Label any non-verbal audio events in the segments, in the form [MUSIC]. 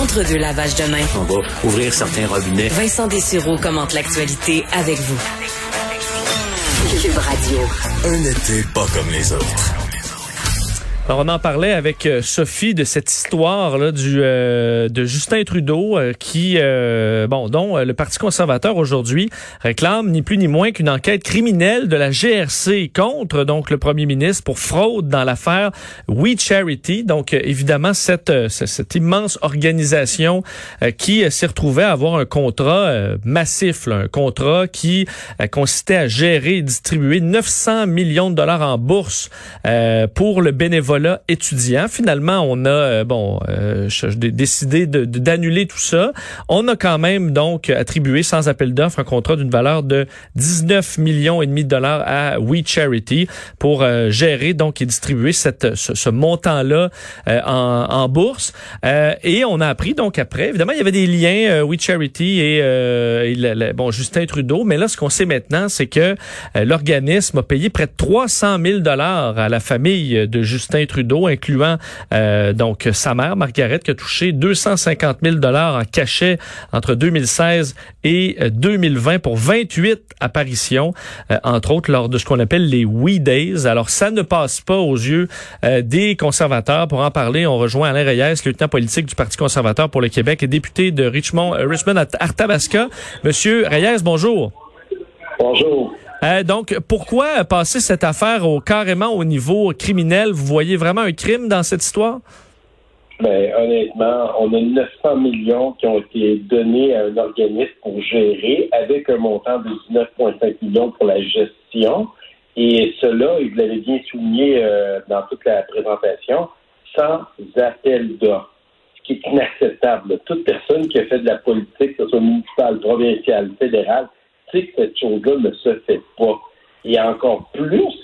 Entre deux lavages de main. On va ouvrir certains robinets. Vincent Dessureau commente l'actualité avec vous. Cube Radio. Un été pas comme les autres. Alors, on en parlait avec euh, Sophie de cette histoire là, du, euh, de Justin Trudeau euh, qui, bon, dont le Parti conservateur aujourd'hui réclame ni plus ni moins qu'une enquête criminelle de la GRC contre donc le premier ministre pour fraude dans l'affaire We Charity. Donc, évidemment, cette, cette immense organisation qui s'est retrouvée à avoir un contrat massif, un contrat qui consistait à gérer et distribuer 900 millions de dollars en bourse pour le bénévolat étudiant. Finalement, on a euh, bon euh, décidé d'annuler tout ça. On a quand même donc attribué sans appel d'offres un contrat d'une valeur de 19 millions et demi de dollars à We Charity pour euh, gérer donc et distribuer cette, ce, montant-là en, bourse. et on a appris donc après, évidemment, il y avait des liens We Charity et, bon Justin Trudeau, mais là, ce qu'on sait maintenant, c'est que l'organisme a payé près de 300 000 dollars à la famille de Justin Trudeau, incluant euh, donc sa mère, Margaret, qui a touché 250 000 dollars en cachet entre 2016 et 2020 euh, pour 28 apparitions, euh, entre autres lors de ce qu'on appelle les We Days. Alors, ça ne passe pas aux yeux des conservateurs. Pour en parler, on rejoint Alain Reyes, lieutenant politique du Parti conservateur pour le Québec et député de Richmond, Richmond Arthabasca. Monsieur Reyes, bonjour. Bonjour. Euh, donc, pourquoi passer cette affaire carrément au niveau criminel? Vous voyez vraiment un crime dans cette histoire? Ben, honnêtement, on a 900 millions qui ont été donnés à un organisme pour gérer avec un montant de 19,5 millions pour la gestion. Et cela, vous l'avez bien souligné euh, dans toute la présentation, sans appel d'offres, ce qui est inacceptable. Toute personne qui a fait de la politique, que ce soit municipale, provinciale, fédérale, que cette chose-là ne se fait pas. Et encore plus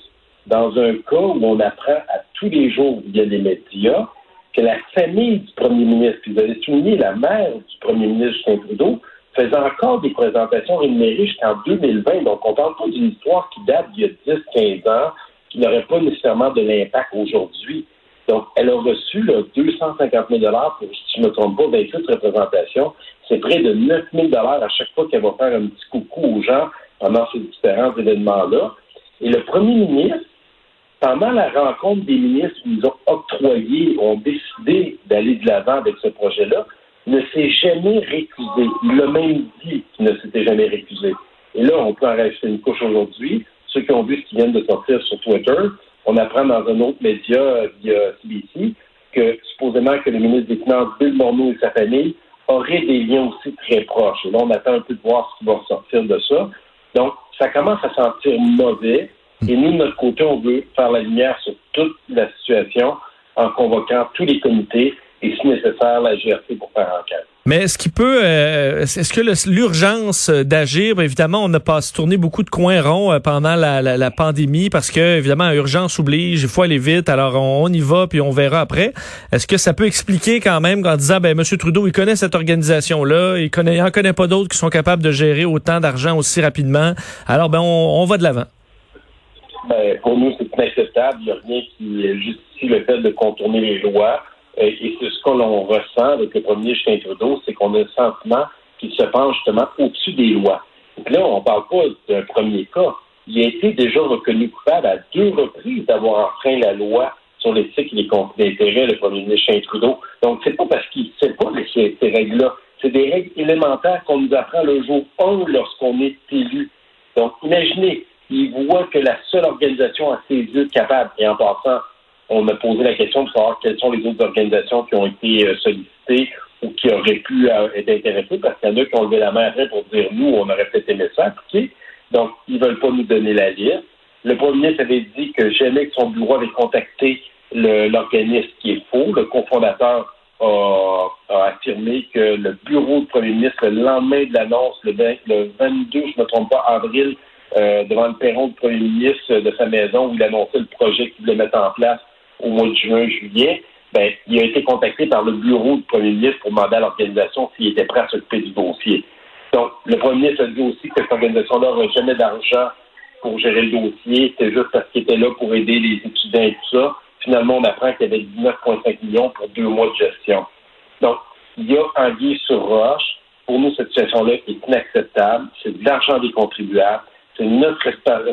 dans un cas où on apprend à tous les jours via les médias que la famille du premier ministre, puis vous avez souligné la mère du premier ministre Justin Trudeau, faisait encore des présentations rémunérées jusqu'en 2020. Donc, on ne parle pas d'une histoire qui date d'il y a 10-15 ans, qui n'aurait pas nécessairement de l'impact aujourd'hui. Donc, elle a reçu là, 250 000 pour, si je ne me trompe pas, 28 représentations. C'est près de 9 000 à chaque fois qu'elle va faire un petit coucou aux gens pendant ces différents événements-là. Et le premier ministre, pendant la rencontre des ministres qui nous ont octroyé, ont décidé d'aller de l'avant avec ce projet-là, ne s'est jamais récusé. Il a même dit qu'il ne s'était jamais récusé. Et là, on peut en rajouter une couche aujourd'hui. Ceux qui ont vu ce qui vient de sortir sur Twitter, on apprend dans un autre média euh, via CBC que supposément que le ministre des Finances, Bill Morneau et sa famille auraient des liens aussi très proches. Et là, on attend un peu de voir ce qui va ressortir de ça. Donc, ça commence à sentir mauvais. Et nous, de notre côté, on veut faire la lumière sur toute la situation en convoquant tous les comités et, si nécessaire, la GRC pour faire enquête. Mais est-ce qu'il peut, euh, est-ce que l'urgence d'agir, évidemment, on n'a pas tourné beaucoup de coins ronds euh, pendant la, la, pandémie parce que, évidemment, urgence oblige, il faut aller vite, alors on, y va puis on verra après. Est-ce que ça peut expliquer quand même en disant, ben, M. Trudeau, il connaît cette organisation-là, il connaît, il en connaît pas d'autres qui sont capables de gérer autant d'argent aussi rapidement, alors ben, on, on va de l'avant. Ben, pour nous, c'est inacceptable. Il n'y a rien qui justifie le fait de contourner les lois. Euh, et c'est ce que l'on ressent avec le premier Justin Trudeau, c'est qu'on a le sentiment qu'il se penche justement au-dessus des lois. Donc là, on ne parle pas d'un premier cas. Il a été déjà reconnu coupable à deux reprises d'avoir enfreint la loi sur l'éthique et les conflits d'intérêts, le premier ministre Justin Trudeau. Donc, c'est pas parce qu'il ne sait pas ces, ces règles-là. C'est des règles élémentaires qu'on nous apprend le jour 1 lorsqu'on est élu. Donc, imaginez, il voit que la seule organisation à ses yeux capable, et en passant, on a posé la question de savoir quelles sont les autres organisations qui ont été euh, sollicitées ou qui auraient pu euh, être intéressées, parce qu'il y en a qui ont levé la main pour dire nous, on aurait peut-être aimé ça Donc, ils veulent pas nous donner la liste. Le premier ministre avait dit que jamais que son bureau avait contacté l'organisme qui est faux. Le cofondateur a, affirmé que le bureau du premier ministre, le lendemain de l'annonce, le, 22, je ne me trompe pas, avril, euh, devant le perron du premier ministre de sa maison où il annonçait le projet qu'il voulait mettre en place au mois de juin, juillet, ben, il a été contacté par le bureau du premier ministre pour demander à l'organisation s'il était prêt à s'occuper du dossier. Donc, le premier ministre a dit aussi que cette organisation-là n'aurait jamais d'argent pour gérer le dossier. C'était juste parce qu'il était là pour aider les étudiants et tout ça. Finalement, on apprend qu'il y avait 19,5 millions pour deux mois de gestion. Donc, il y a un guise sur roche. Pour nous, cette situation-là est inacceptable. C'est de l'argent des contribuables. C'est notre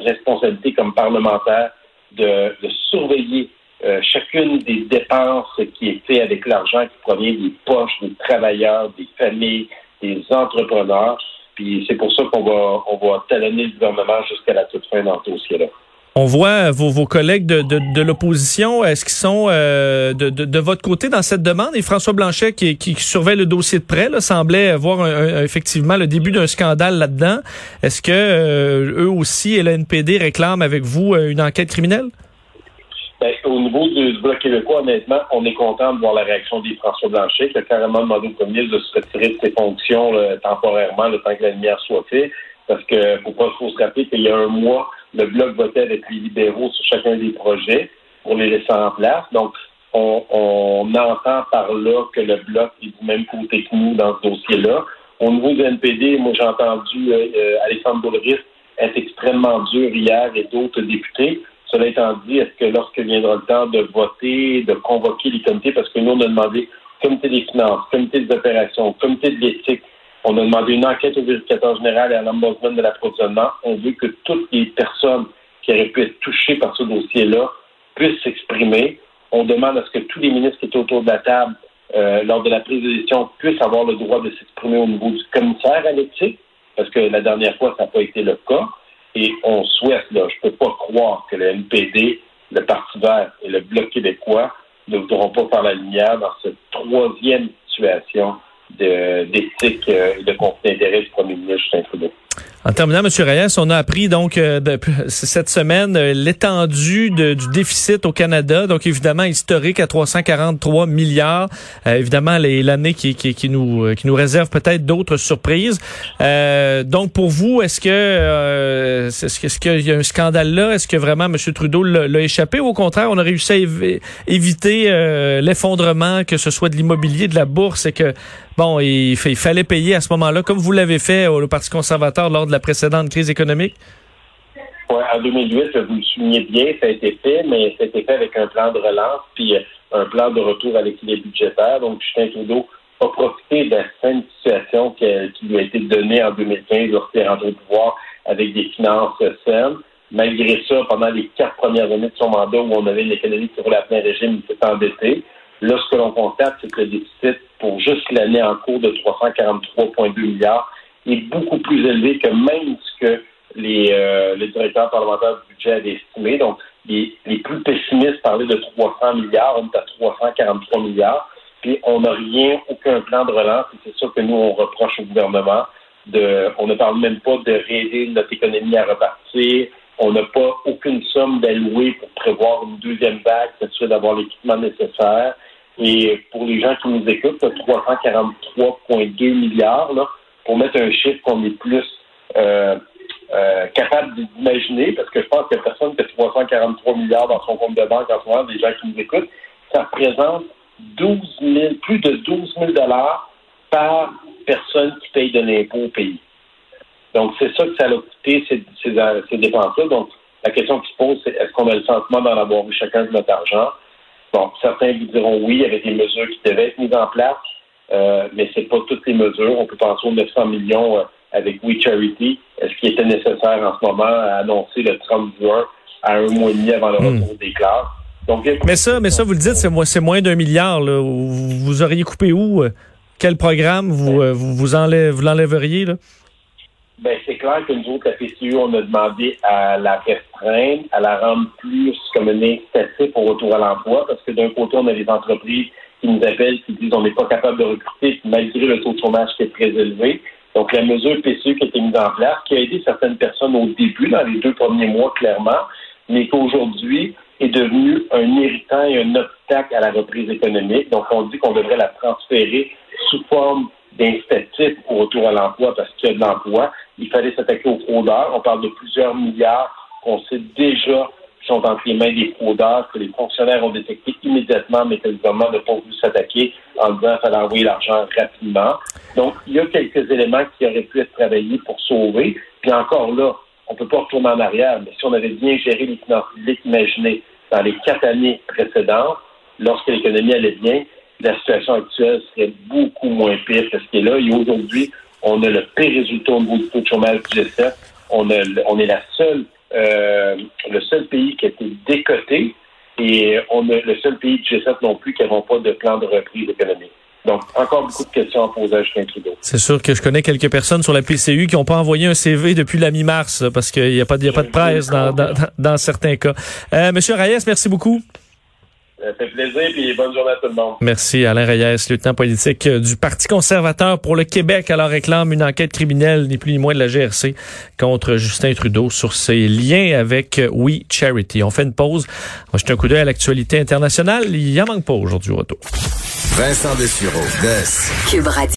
responsabilité comme parlementaire de, surveiller euh, chacune des dépenses qui est faite avec l'argent qui provient des poches des travailleurs, des familles, des entrepreneurs. Puis c'est pour ça qu'on va, on va talonner le gouvernement jusqu'à la toute fin dans ce dossier-là. On voit vos, vos collègues de, de, de l'opposition, est-ce qu'ils sont euh, de, de, votre côté dans cette demande? Et François Blanchet, qui, qui, surveille le dossier de près, là, semblait voir effectivement le début d'un scandale là-dedans. Est-ce que euh, eux aussi et le NPD réclament avec vous euh, une enquête criminelle? Ben, au niveau du, Bloc québécois, honnêtement, on est content de voir la réaction des François Blanchet, qui a carrément demandé au premier de se retirer de ses fonctions temporairement, le temps que la lumière soit faite. Parce que faut pas faut se rappeler qu'il y a un mois, le Bloc votait avec les libéraux sur chacun des projets pour les laisser en place. Donc, on, entend par là que le Bloc est du même côté que nous dans ce dossier-là. Au niveau du NPD, moi, j'ai entendu euh, euh, Alexandre Boulris être extrêmement dur hier et d'autres députés. Cela étant dit, est-ce que lorsque viendra le temps de voter, de convoquer les comités, parce que nous, on a demandé comité des finances, comité des opérations, comité de l'éthique, on a demandé une enquête au vérificateur général et à l'ombudsman de l'approvisionnement. On veut que toutes les personnes qui auraient pu être touchées par ce dossier-là puissent s'exprimer. On demande à ce que tous les ministres qui étaient autour de la table euh, lors de la prise de puissent avoir le droit de s'exprimer au niveau du commissaire à l'éthique, parce que la dernière fois, ça n'a pas été le cas. Et on souhaite, là, je ne peux pas croire que le NPD, le Parti vert et le Bloc québécois ne voudront pas faire la lumière dans cette troisième situation d'éthique euh, et de conflit d'intérêt du premier ministre Justin Trudeau. En terminant, M. Reyes, on a appris donc euh, [LAUGHS] cette semaine euh, l'étendue du déficit au Canada, donc évidemment historique à 343 milliards. Euh, évidemment, l'année qui, qui, qui, nous qui nous réserve peut-être d'autres surprises. donc pour vous, est-ce que est-ce qu'il y a un scandale là? Est-ce que vraiment M. Trudeau l'a échappé? Ou au contraire, on a réussi à éviter l'effondrement, que ce soit de l'immobilier, de la bourse, et que bon, il, fallait payer à ce moment-là, comme vous l'avez fait au Parti conservateur lors de la précédente crise économique? Oui, en 2008, vous le soulignez bien, ça a été fait, mais ça a été fait avec un plan de relance puis euh, un plan de retour à l'équilibre budgétaire. Donc, Justin Trudeau a profité de la saine situation qui, lui a été donnée en 2015 lorsqu'il est rentré au pouvoir avec des finances saines. Malgré ça, pendant les quatre premières années de son mandat où on avait une économie qui roulait à plein régime, il s'est endetté. Là, ce que l'on constate, c'est que le déficit pour juste l'année en cours de 343,2 milliards est beaucoup plus élevé que même ce que les, euh, les directeurs parlementaires du budget avaient estimé. Donc, les, les, plus pessimistes parlaient de 300 milliards, on est à 343 milliards. Puis, on n'a rien, aucun plan de relance. Et c'est ça que nous, on reproche au gouvernement. De, on ne parle même pas de réaider notre économie à repartir. On n'a pas aucune somme d'allouer pour prévoir une deuxième vague, c'est d'avoir l'équipement nécessaire. Et pour les gens qui nous écoutent, 343,2 milliards, là, pour mettre un chiffre qu'on est plus euh, euh, capable d'imaginer, parce que je pense a personne a 343 milliards dans son compte de banque en ce moment, des gens qui nous écoutent, ça représente 12 000, plus de 12 000 dollars par personne qui paye de l'impôt au pays. Donc, c'est ça que ça a coûté, ces, ces, ces dépenses-là. Donc, la question qui se pose, c'est est-ce qu'on a le sentiment d'en avoir eu chacun de notre argent? Bon, certains vous diront oui, il y avait des mesures qui devaient être mises en place, euh, mais ce n'est pas toutes les mesures. On peut penser aux 900 millions euh, avec We Charity. Est-ce qu'il était nécessaire en ce moment à annoncer le 30 juin à un mois et demi avant le hmm. retour des classes? Donc, mais ça, mais ça, vous le dites, c'est moins, moins d'un milliard. Là. Vous auriez coupé où? Euh, quel programme vous, vous, vous, enlève, vous l'enlèveriez? Là? Ben, c'est clair que nous autres, la PCU, on a demandé à la restreindre, à la rendre plus comme un incitatif au retour à l'emploi, parce que d'un côté, on a des entreprises qui nous appellent, qui disent on n'est pas capable de recruter, malgré le taux de chômage qui est très élevé. Donc, la mesure PCU qui a été mise en place, qui a aidé certaines personnes au début, dans les deux premiers mois, clairement, mais qu'aujourd'hui est devenue un irritant et un obstacle à la reprise économique. Donc, on dit qu'on devrait la transférer sous forme d'incitatif au retour à l'emploi parce qu'il y a de l'emploi il fallait s'attaquer aux fraudeurs. On parle de plusieurs milliards qu'on sait déjà sont entre les mains des fraudeurs, que les fonctionnaires ont détecté immédiatement, mais que le gouvernement n'a pas voulu s'attaquer en disant qu'il fallait envoyer l'argent rapidement. Donc, il y a quelques éléments qui auraient pu être travaillés pour sauver. Puis encore là, on ne peut pas retourner en arrière, mais si on avait bien géré les finances dans les quatre années précédentes, lorsque l'économie allait bien, la situation actuelle serait beaucoup moins pire que ce qui est là. Et aujourd'hui, on a le pire résultat au niveau du taux de chômage du G7. On, a, on est la seule, euh, le seul pays qui a été décoté et on est le seul pays du G7 non plus qui n'avons pas de plan de reprise économique. Donc, encore beaucoup de questions à poser à Justin Trudeau. C'est sûr que je connais quelques personnes sur la PCU qui n'ont pas envoyé un CV depuis la mi-mars parce qu'il n'y a, pas, y a pas de presse dans, dans, dans certains cas. Euh, Monsieur Reyes, merci beaucoup. Ça fait plaisir et bonne journée à tout le monde. Merci Alain Reyes, lieutenant politique du Parti conservateur pour le Québec. Alors réclame une enquête criminelle, ni plus ni moins de la GRC, contre Justin Trudeau sur ses liens avec We Charity. On fait une pause. On va jeter un coup d'œil à l'actualité internationale. Il n'y en manque pas aujourd'hui au retour. Vincent Dessureau, Des. Cube Radio.